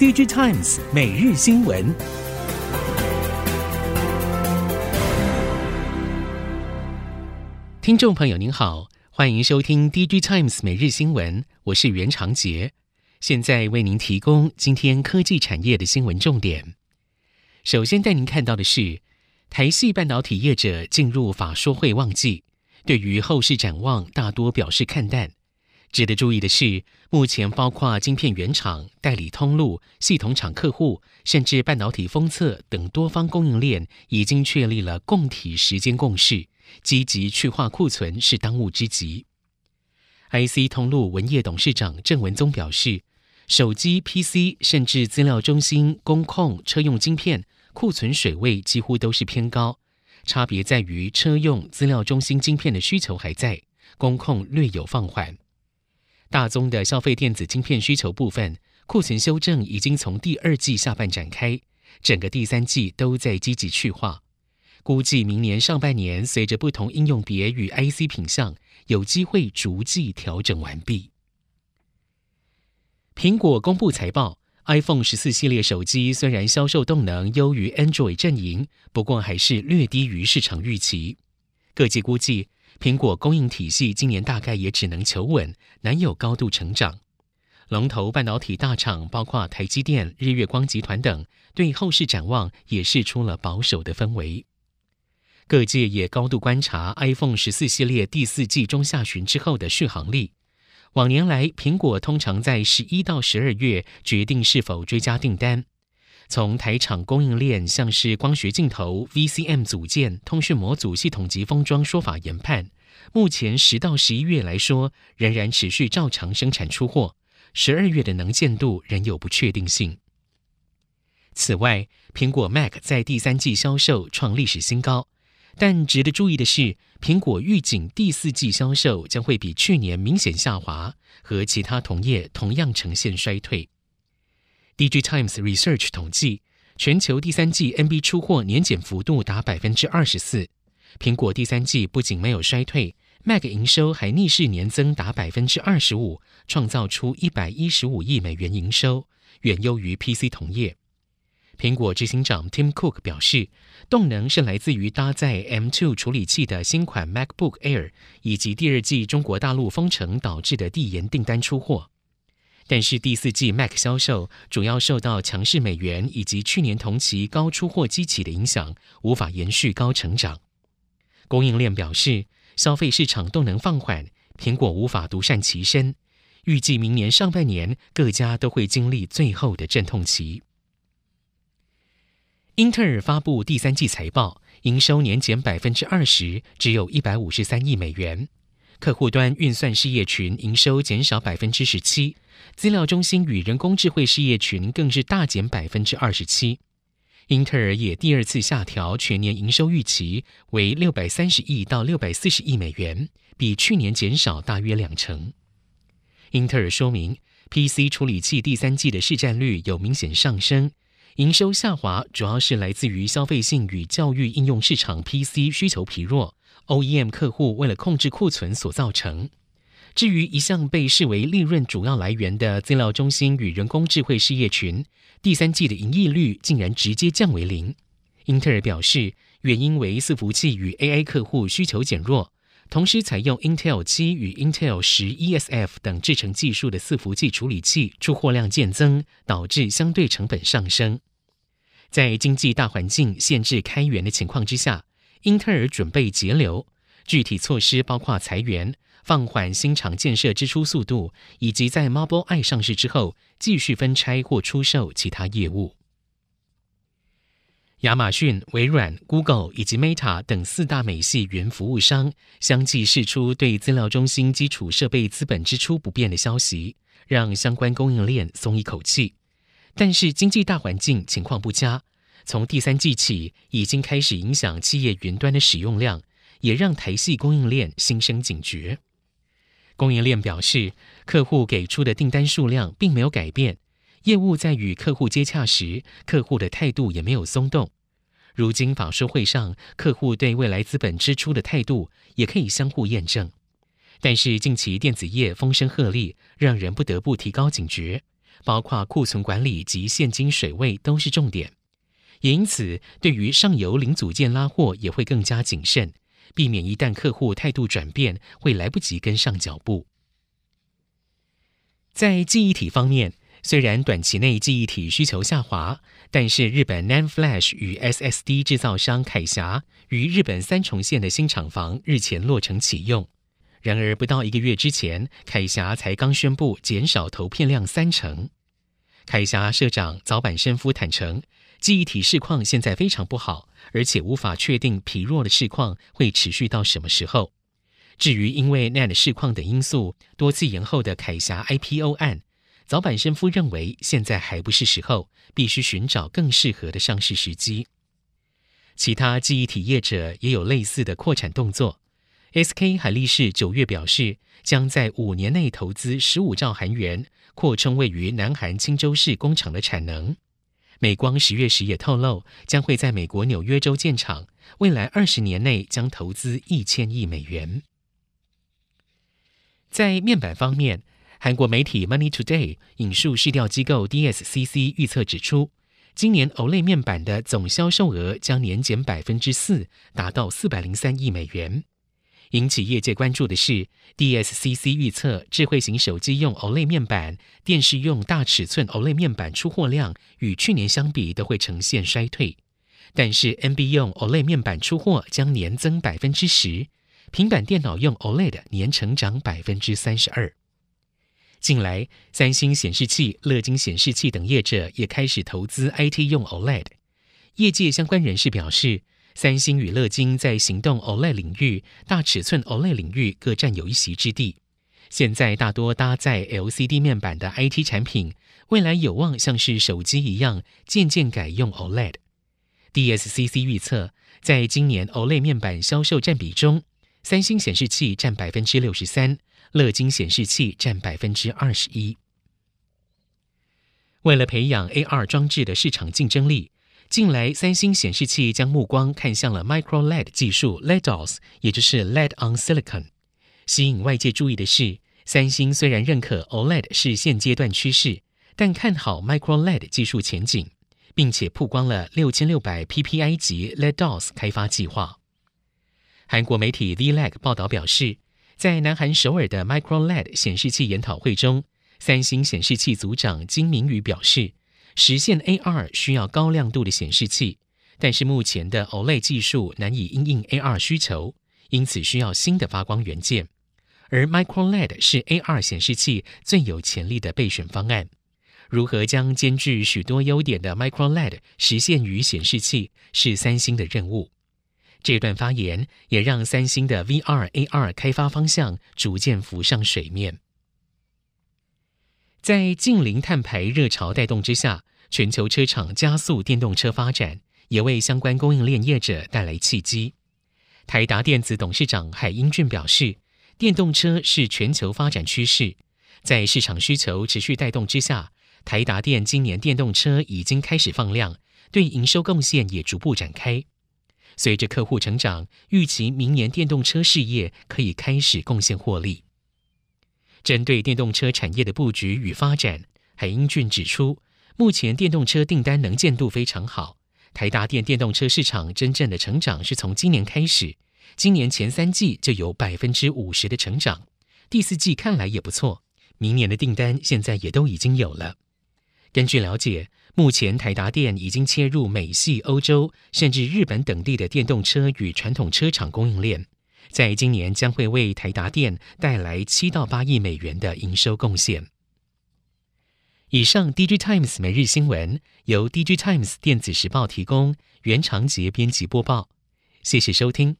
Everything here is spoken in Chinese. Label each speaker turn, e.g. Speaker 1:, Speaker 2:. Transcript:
Speaker 1: DigiTimes 每日新闻，听众朋友您好，欢迎收听 DigiTimes 每日新闻，我是袁长杰，现在为您提供今天科技产业的新闻重点。首先带您看到的是，台系半导体业者进入法说会旺季，对于后市展望大多表示看淡。值得注意的是，目前包括晶片原厂、代理通路、系统厂客户，甚至半导体封测等多方供应链，已经确立了供体时间共识，积极去化库存是当务之急。IC 通路文业董事长郑文宗表示，手机、PC 甚至资料中心、工控、车用晶片库存水位几乎都是偏高，差别在于车用资料中心晶片的需求还在，工控略有放缓。大宗的消费电子晶片需求部分，库存修正已经从第二季下半展开，整个第三季都在积极去化。估计明年上半年，随着不同应用别与 IC 品项，有机会逐季调整完毕。苹果公布财报，iPhone 十四系列手机虽然销售动能优于 Android 阵营，不过还是略低于市场预期。各界估计。苹果供应体系今年大概也只能求稳，难有高度成长。龙头半导体大厂包括台积电、日月光集团等，对后市展望也释出了保守的氛围。各界也高度观察 iPhone 十四系列第四季中下旬之后的续航力。往年来，苹果通常在十一到十二月决定是否追加订单。从台厂供应链，像是光学镜头、VCM 组件、通讯模组、系统级封装说法研判，目前十到十一月来说，仍然持续照常生产出货。十二月的能见度仍有不确定性。此外，苹果 Mac 在第三季销售创历史新高，但值得注意的是，苹果预警第四季销售将会比去年明显下滑，和其他同业同样呈现衰退。Dg Times Research 统计，全球第三季 NB 出货年减幅度达百分之二十四。苹果第三季不仅没有衰退，Mac 营收还逆势年增达百分之二十五，创造出一百一十五亿美元营收，远优于 PC 同业。苹果执行长 Tim Cook 表示，动能是来自于搭载 M2 处理器的新款 MacBook Air，以及第二季中国大陆封城导致的递延订单出货。但是第四季 Mac 销售主要受到强势美元以及去年同期高出货基期的影响，无法延续高成长。供应链表示，消费市场动能放缓，苹果无法独善其身。预计明年上半年各家都会经历最后的阵痛期。英特尔发布第三季财报，营收年减百分之二十，只有一百五十三亿美元。客户端运算事业群营收减少百分之十七，资料中心与人工智慧事业群更是大减百分之二十七。英特尔也第二次下调全年营收预期为六百三十亿到六百四十亿美元，比去年减少大约两成。英特尔说明，PC 处理器第三季的市占率有明显上升，营收下滑主要是来自于消费性与教育应用市场 PC 需求疲弱。OEM 客户为了控制库存所造成。至于一向被视为利润主要来源的资料中心与人工智慧事业群，第三季的盈利率竟然直接降为零。英特尔表示，原因为伺服器与 AI 客户需求减弱，同时采用 Intel 七与 Intel 十 ESF 等制程技术的伺服器处理器出货量渐增，导致相对成本上升。在经济大环境限制开源的情况之下。英特尔准备节流，具体措施包括裁员、放缓新厂建设支出速度，以及在 Mobileye 上市之后继续分拆或出售其他业务。亚马逊、微软、Google 以及 Meta 等四大美系云服务商相继释出对资料中心基础设备资本支出不变的消息，让相关供应链松一口气。但是经济大环境情况不佳。从第三季起，已经开始影响企业云端的使用量，也让台系供应链心生警觉。供应链表示，客户给出的订单数量并没有改变，业务在与客户接洽时，客户的态度也没有松动。如今法说会上，客户对未来资本支出的态度也可以相互验证。但是近期电子业风声鹤唳，让人不得不提高警觉。包括库存管理及现金水位都是重点。也因此，对于上游零组件拉货也会更加谨慎，避免一旦客户态度转变，会来不及跟上脚步。在记忆体方面，虽然短期内记忆体需求下滑，但是日本 NAND Flash 与 SSD 制造商凯霞于日本三重县的新厂房日前落成启用。然而，不到一个月之前，凯霞才刚宣布减少投片量三成。凯霞社长早坂伸夫坦承，记忆体市况现在非常不好，而且无法确定疲弱的市况会持续到什么时候。至于因为 NAND 市况等因素多次延后的凯霞 IPO 案，早坂伸夫认为现在还不是时候，必须寻找更适合的上市时机。其他记忆体业者也有类似的扩产动作。SK 海力士九月表示，将在五年内投资十五兆韩元，扩充位于南韩青州市工厂的产能。美光十月时也透露，将会在美国纽约州建厂，未来二十年内将投资一千亿美元。在面板方面，韩国媒体 Money Today 引述市调机构 DSCC 预测指出，今年 OLED 面板的总销售额将年减百分之四，达到四百零三亿美元。引起业界关注的是，DSCC 预测智慧型手机用 OLED 面板、电视用大尺寸 OLED 面板出货量与去年相比都会呈现衰退，但是 NB 用 OLED 面板出货将年增百分之十，平板电脑用 OLED 年成长百分之三十二。近来，三星显示器、乐金显示器等业者也开始投资 IT 用 OLED，业界相关人士表示。三星与乐金在行动 OLED 领域、大尺寸 OLED 领域各占有一席之地。现在大多搭载 LCD 面板的 IT 产品，未来有望像是手机一样，渐渐改用 OLED。DSCC 预测，在今年 OLED 面板销售占比中，三星显示器占百分之六十三，乐金显示器占百分之二十一。为了培养 AR 装置的市场竞争力。近来，三星显示器将目光看向了 Micro LED 技术 （LEDOS），也就是 LED on Silicon。吸引外界注意的是，三星虽然认可 OLED 是现阶段趋势，但看好 Micro LED 技术前景，并且曝光了六千六百 PPI 级 LEDOS 开发计划。韩国媒体 VLAG 报道表示，在南韩首尔的 Micro LED 显示器研讨会中，三星显示器组长金明宇表示。实现 AR 需要高亮度的显示器，但是目前的 OLED 技术难以因应 AR 需求，因此需要新的发光元件。而 Micro LED 是 AR 显示器最有潜力的备选方案。如何将兼具许多优点的 Micro LED 实现于显示器，是三星的任务。这段发言也让三星的 VR AR 开发方向逐渐浮上水面。在近零碳排热潮带动之下，全球车厂加速电动车发展，也为相关供应链业者带来契机。台达电子董事长海英俊表示，电动车是全球发展趋势，在市场需求持续带动之下，台达电今年电动车已经开始放量，对营收贡献也逐步展开。随着客户成长，预期明年电动车事业可以开始贡献获利。针对电动车产业的布局与发展，海英俊指出，目前电动车订单能见度非常好。台达电电动车市场真正的成长是从今年开始，今年前三季就有百分之五十的成长，第四季看来也不错。明年的订单现在也都已经有了。根据了解，目前台达电已经切入美系、欧洲甚至日本等地的电动车与传统车厂供应链。在今年将会为台达电带来七到八亿美元的营收贡献。以上，DigiTimes 每日新闻由 DigiTimes 电子时报提供，原长杰编辑播报。谢谢收听。